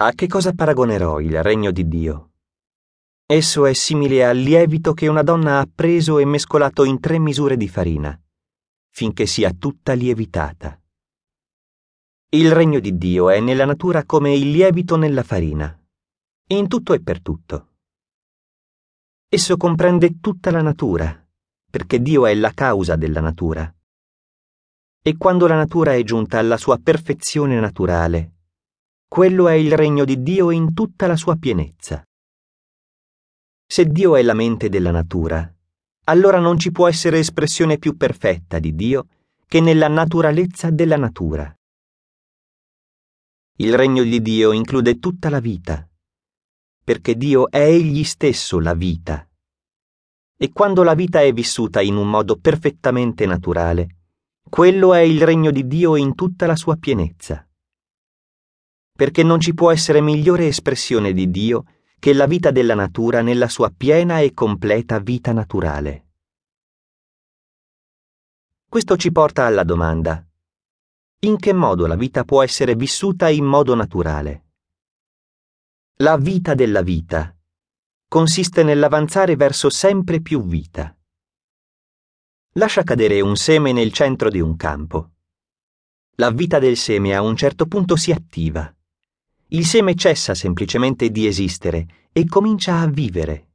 A che cosa paragonerò il regno di Dio? Esso è simile al lievito che una donna ha preso e mescolato in tre misure di farina, finché sia tutta lievitata. Il regno di Dio è nella natura come il lievito nella farina, in tutto e per tutto. Esso comprende tutta la natura, perché Dio è la causa della natura. E quando la natura è giunta alla sua perfezione naturale, quello è il regno di Dio in tutta la sua pienezza. Se Dio è la mente della natura, allora non ci può essere espressione più perfetta di Dio che nella naturalezza della natura. Il regno di Dio include tutta la vita, perché Dio è egli stesso la vita. E quando la vita è vissuta in un modo perfettamente naturale, quello è il regno di Dio in tutta la sua pienezza perché non ci può essere migliore espressione di Dio che la vita della natura nella sua piena e completa vita naturale. Questo ci porta alla domanda. In che modo la vita può essere vissuta in modo naturale? La vita della vita consiste nell'avanzare verso sempre più vita. Lascia cadere un seme nel centro di un campo. La vita del seme a un certo punto si attiva il seme cessa semplicemente di esistere e comincia a vivere.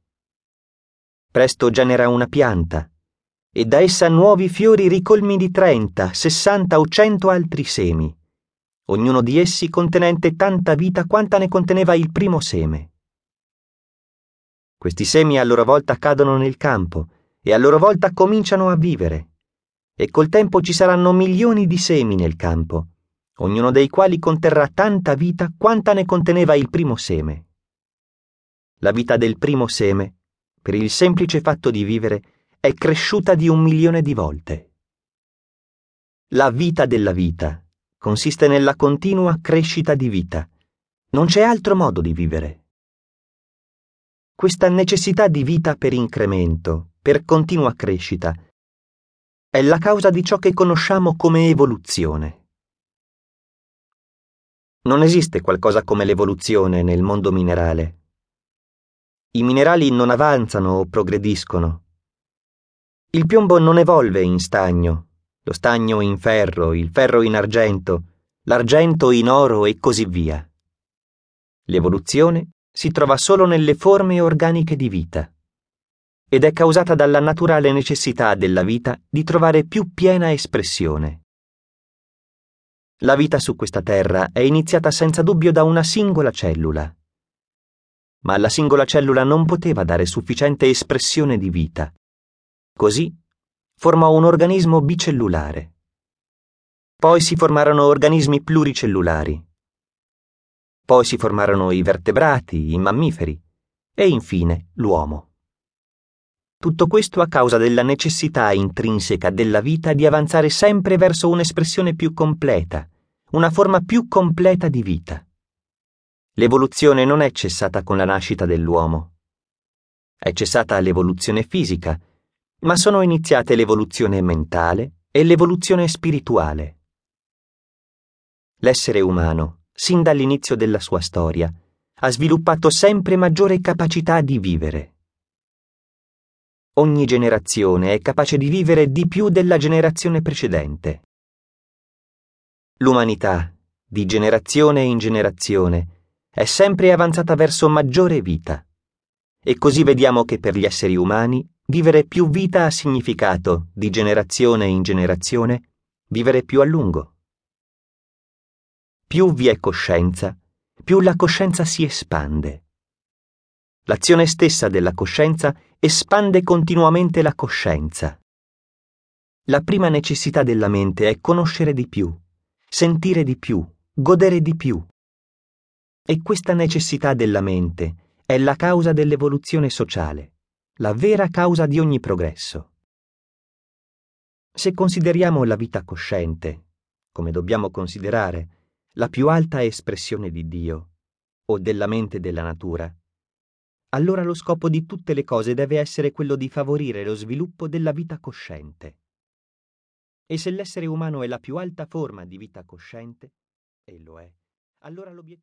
Presto genera una pianta e da essa nuovi fiori ricolmi di 30, 60 o 100 altri semi, ognuno di essi contenente tanta vita quanta ne conteneva il primo seme. Questi semi a loro volta cadono nel campo e a loro volta cominciano a vivere, e col tempo ci saranno milioni di semi nel campo ognuno dei quali conterrà tanta vita quanta ne conteneva il primo seme. La vita del primo seme, per il semplice fatto di vivere, è cresciuta di un milione di volte. La vita della vita consiste nella continua crescita di vita. Non c'è altro modo di vivere. Questa necessità di vita per incremento, per continua crescita, è la causa di ciò che conosciamo come evoluzione. Non esiste qualcosa come l'evoluzione nel mondo minerale. I minerali non avanzano o progrediscono. Il piombo non evolve in stagno, lo stagno in ferro, il ferro in argento, l'argento in oro e così via. L'evoluzione si trova solo nelle forme organiche di vita ed è causata dalla naturale necessità della vita di trovare più piena espressione. La vita su questa terra è iniziata senza dubbio da una singola cellula. Ma la singola cellula non poteva dare sufficiente espressione di vita. Così formò un organismo bicellulare. Poi si formarono organismi pluricellulari. Poi si formarono i vertebrati, i mammiferi e infine l'uomo. Tutto questo a causa della necessità intrinseca della vita di avanzare sempre verso un'espressione più completa, una forma più completa di vita. L'evoluzione non è cessata con la nascita dell'uomo. È cessata l'evoluzione fisica, ma sono iniziate l'evoluzione mentale e l'evoluzione spirituale. L'essere umano, sin dall'inizio della sua storia, ha sviluppato sempre maggiore capacità di vivere. Ogni generazione è capace di vivere di più della generazione precedente. L'umanità, di generazione in generazione, è sempre avanzata verso maggiore vita. E così vediamo che per gli esseri umani vivere più vita ha significato, di generazione in generazione, vivere più a lungo. Più vi è coscienza, più la coscienza si espande. L'azione stessa della coscienza espande continuamente la coscienza. La prima necessità della mente è conoscere di più sentire di più, godere di più. E questa necessità della mente è la causa dell'evoluzione sociale, la vera causa di ogni progresso. Se consideriamo la vita cosciente, come dobbiamo considerare, la più alta espressione di Dio, o della mente della natura, allora lo scopo di tutte le cose deve essere quello di favorire lo sviluppo della vita cosciente. E se l'essere umano è la più alta forma di vita cosciente, e lo è, allora l'obiettivo